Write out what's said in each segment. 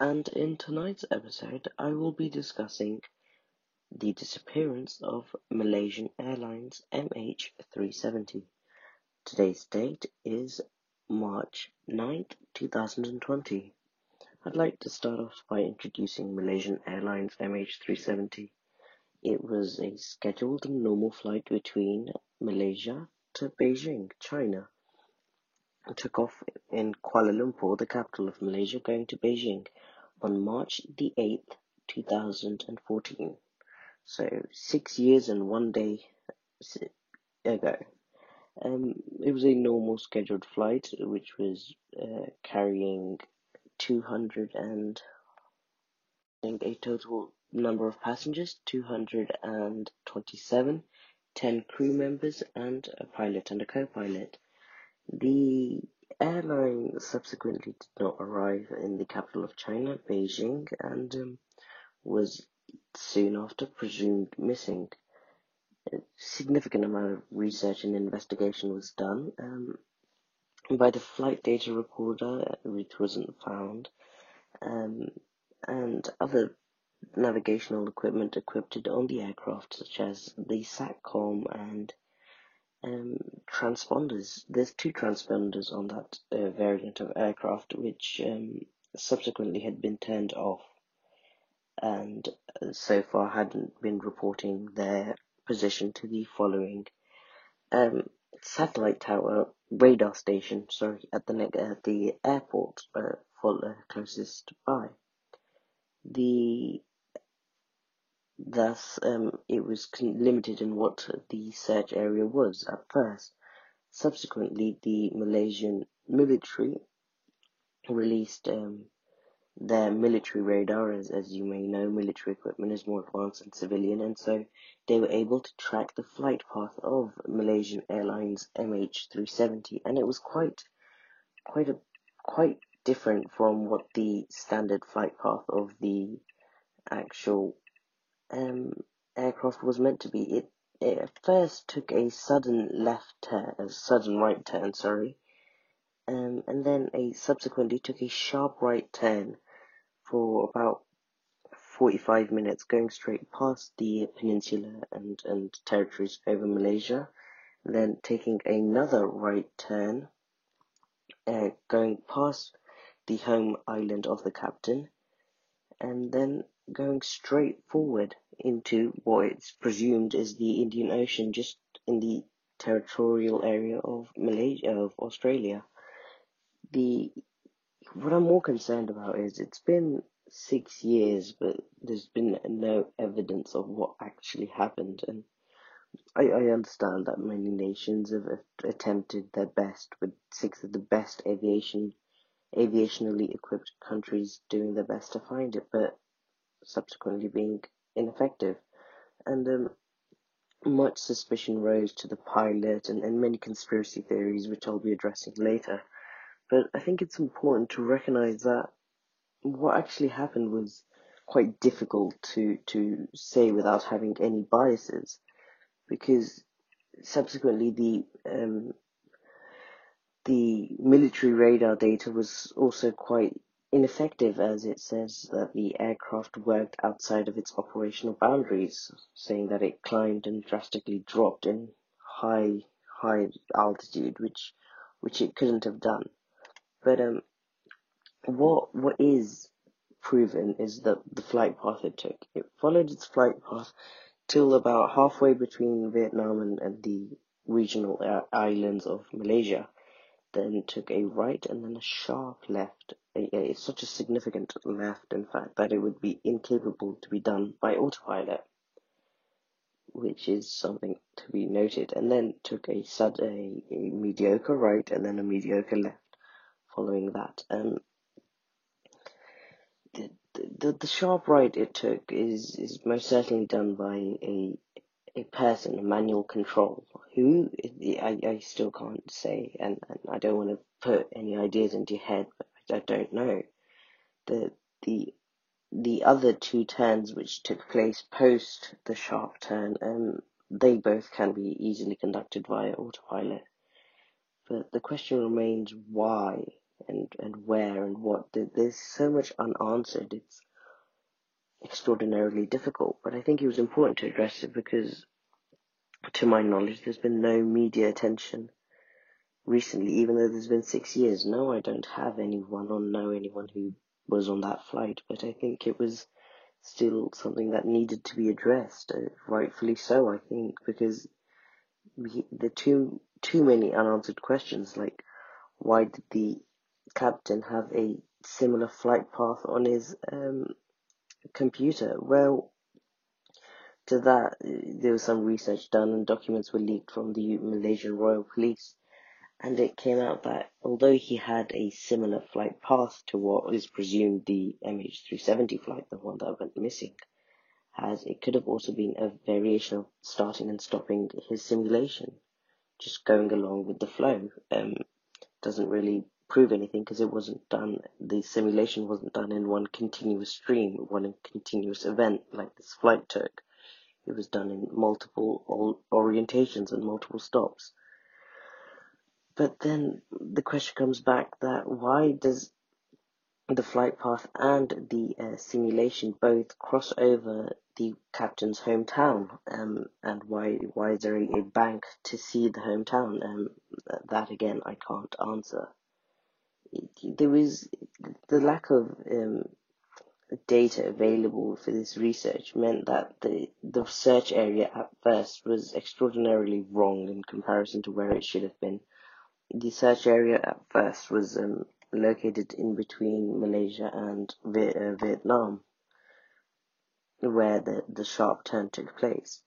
and in tonight's episode, I will be discussing the disappearance of Malaysian Airlines MH370. Today's date is March 9th, 2020. I'd like to start off by introducing Malaysian Airlines MH370. It was a scheduled and normal flight between Malaysia to Beijing, China took off in Kuala Lumpur, the capital of Malaysia, going to Beijing on March the 8th, 2014. So, six years and one day ago. Um, it was a normal scheduled flight, which was uh, carrying 200 and I think a total number of passengers 227, 10 crew members, and a pilot and a co pilot. The airline subsequently did not arrive in the capital of China, Beijing, and um, was soon after presumed missing. A significant amount of research and investigation was done um, by the flight data recorder, which wasn't found, um, and other navigational equipment equipped on the aircraft, such as the SATCOM and um, transponders. There's two transponders on that uh, variant of aircraft, which um, subsequently had been turned off, and uh, so far hadn't been reporting their position to the following um, satellite tower radar station. Sorry, at the at the airport uh, for, uh, closest by. The Thus, um, it was limited in what the search area was at first. Subsequently, the Malaysian military released um, their military radar. As, as you may know, military equipment is more advanced than civilian, and so they were able to track the flight path of Malaysian Airlines MH370, and it was quite, quite a, quite different from what the standard flight path of the actual um, aircraft was meant to be. It, it at first took a sudden left turn, a sudden right turn, sorry, um, and then a subsequently took a sharp right turn for about 45 minutes, going straight past the peninsula and, and territories over Malaysia, then taking another right turn, uh, going past the home island of the captain, and then going straight forward into what it's presumed is the Indian Ocean, just in the territorial area of Malaysia, of Australia. The what I'm more concerned about is it's been six years, but there's been no evidence of what actually happened, and I, I understand that many nations have attempted their best with six of the best aviation aviationally equipped countries doing their best to find it, but subsequently being ineffective. And um, much suspicion rose to the pilot and, and many conspiracy theories, which I'll be addressing later. But I think it's important to recognize that what actually happened was quite difficult to, to say without having any biases, because subsequently the um, the military radar data was also quite ineffective as it says that the aircraft worked outside of its operational boundaries, saying that it climbed and drastically dropped in high high altitude, which which it couldn't have done. But um, what what is proven is that the flight path it took. It followed its flight path till about halfway between Vietnam and, and the regional islands of Malaysia then took a right and then a sharp left, a, a, such a significant left, in fact, that it would be incapable to be done by autopilot, which is something to be noted, and then took a, sud, a, a mediocre right and then a mediocre left following that. Um, the, the, the sharp right it took is, is most certainly done by a a person, a manual control, who I, I still can't say, and, and I don't want to put any ideas into your head, but I don't know. The the the other two turns which took place post the sharp turn, um, they both can be easily conducted via autopilot. But the question remains why? and and where and what. There's so much unanswered. It's extraordinarily difficult, but I think it was important to address it because, to my knowledge, there's been no media attention recently, even though there's been six years. No, I don't have anyone or know anyone who was on that flight, but I think it was still something that needed to be addressed, uh, rightfully so, I think, because we, the too too many unanswered questions, like why did the captain have a similar flight path on his um, computer? Well, to that, there was some research done and documents were leaked from the Malaysian Royal Police. And it came out that although he had a similar flight path to what is presumed the MH370 flight, the one that went missing, has, it could have also been a variation of starting and stopping his simulation, just going along with the flow. Um, doesn't really prove anything because it wasn't done, the simulation wasn't done in one continuous stream, one continuous event like this flight took. It was done in multiple orientations and multiple stops. But then the question comes back that why does the flight path and the uh, simulation both cross over the captain's hometown um, and why why is there a, bank to see the hometown um, that again I can't answer there was the lack of um, data available for this research meant that the the search area at first was extraordinarily wrong in comparison to where it should have been the search area at first was um, located in between Malaysia and uh, Vietnam, where the, the sharp turn took place.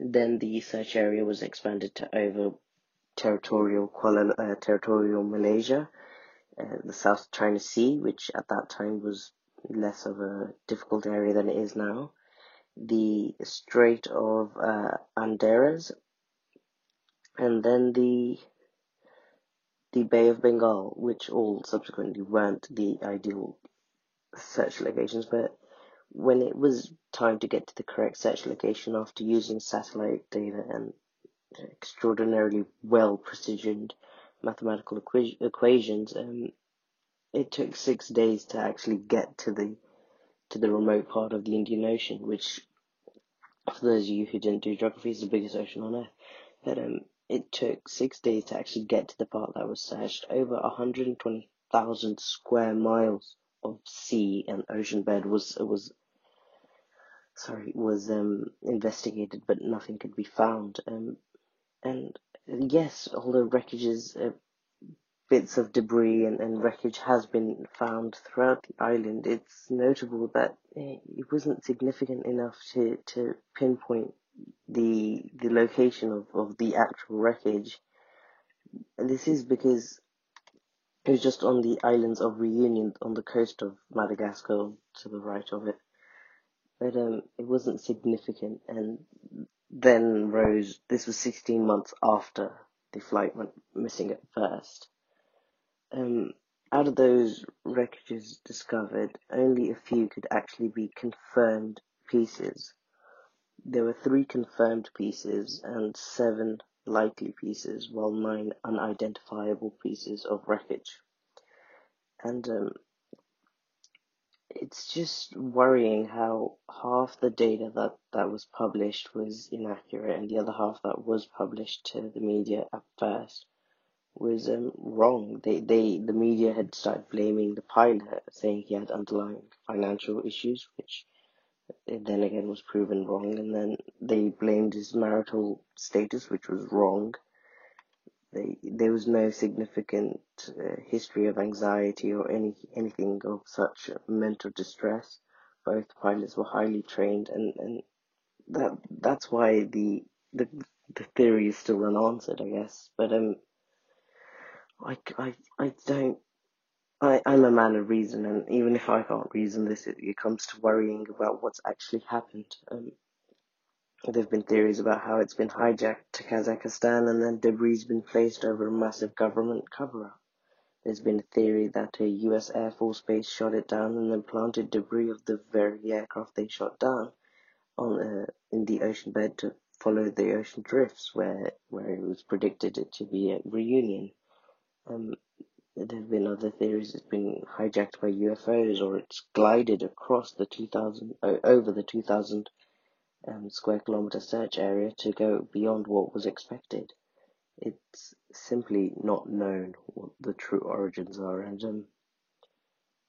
Then the search area was expanded to over territorial Kuala, uh, territorial Malaysia, uh, the South China Sea, which at that time was less of a difficult area than it is now, the Strait of uh, Andaras, and then the the Bay of Bengal, which all subsequently weren't the ideal search locations, but when it was time to get to the correct search location after using satellite data and extraordinarily well precisioned mathematical equ- equations, um, it took six days to actually get to the to the remote part of the Indian Ocean, which, for those of you who didn't do geography, is the biggest ocean on Earth. But um, it took six days to actually get to the part that was searched. Over 120,000 square miles of sea and ocean bed was was sorry was um, investigated, but nothing could be found. Um, and yes, although wreckages, uh, bits of debris and, and wreckage has been found throughout the island, it's notable that eh, it wasn't significant enough to, to pinpoint the the location of, of the actual wreckage. And this is because it was just on the islands of Reunion on the coast of Madagascar to the right of it. But um, it wasn't significant. And then rose, this was 16 months after the flight went missing at first. Um, out of those wreckages discovered, only a few could actually be confirmed pieces there were three confirmed pieces and seven likely pieces, while nine unidentifiable pieces of wreckage. And um, it's just worrying how half the data that, that was published was inaccurate and the other half that was published to the media at first was um, wrong. They, they, the media had started blaming the pilot, saying he had underlying financial issues, which then again was proven wrong, and then they blamed his marital status, which was wrong. They, there was no significant uh, history of anxiety or any anything of such mental distress. Both pilots were highly trained, and, and that that's why the the the theory is still unanswered, I guess. But um, I, I, I don't I, I'm a man of reason, and even if I can't reason this, it, it comes to worrying about what's actually happened. Um, there have been theories about how it's been hijacked to Kazakhstan and then debris has been placed over a massive government cover up. There's been a theory that a US Air Force base shot it down and then planted debris of the very aircraft they shot down on uh, in the ocean bed to follow the ocean drifts where where it was predicted it to be a reunion. Um, there have been other theories it's been hijacked by UFOs or it's glided across the 2000 over the 2000 um, square kilometer search area to go beyond what was expected. It's simply not known what the true origins are, and um,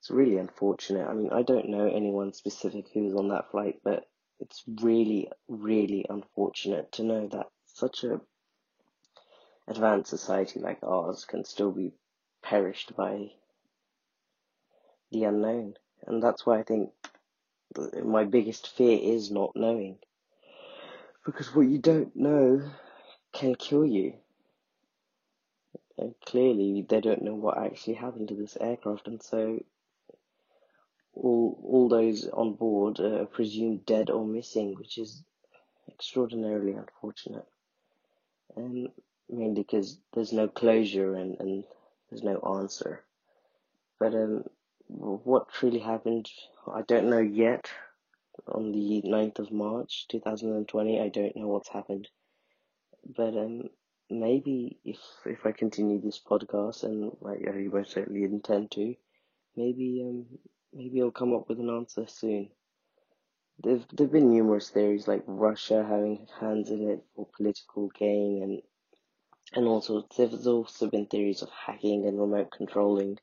it's really unfortunate. I mean, I don't know anyone specific who was on that flight, but it's really, really unfortunate to know that such a advanced society like ours can still be perished by the unknown. And that's why I think my biggest fear is not knowing. Because what you don't know can kill you. And clearly, they don't know what actually happened to this aircraft, and so all all those on board are presumed dead or missing, which is extraordinarily unfortunate. And mainly because there's no closure and, and there's no answer. But um, what truly happened, I don't know yet. On the 9th of March 2020, I don't know what's happened. But um, maybe if if I continue this podcast, and like I most certainly intend to, maybe um maybe I'll come up with an answer soon. There've there've been numerous theories like Russia having hands in it for political gain and and also there's also been theories of hacking and remote controlling.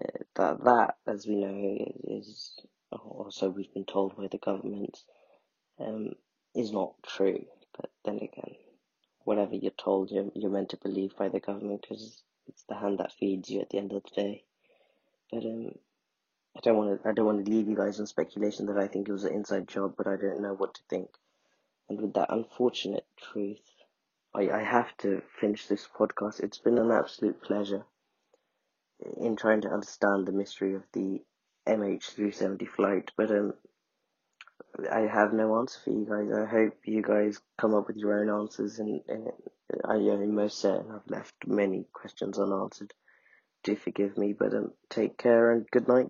Uh, that that, as we know, is also we've been told by the government, um, is not true. But then again, whatever you're told, you're you're meant to believe by the government because it's the hand that feeds you at the end of the day. But um, I don't want to I don't want to leave you guys on speculation that I think it was an inside job, but I don't know what to think. And with that unfortunate truth. I, I have to finish this podcast. It's been an absolute pleasure in trying to understand the mystery of the MH370 flight, but um, I have no answer for you guys. I hope you guys come up with your own answers, and, and I am most certain I've left many questions unanswered. Do forgive me, but um, take care and good night.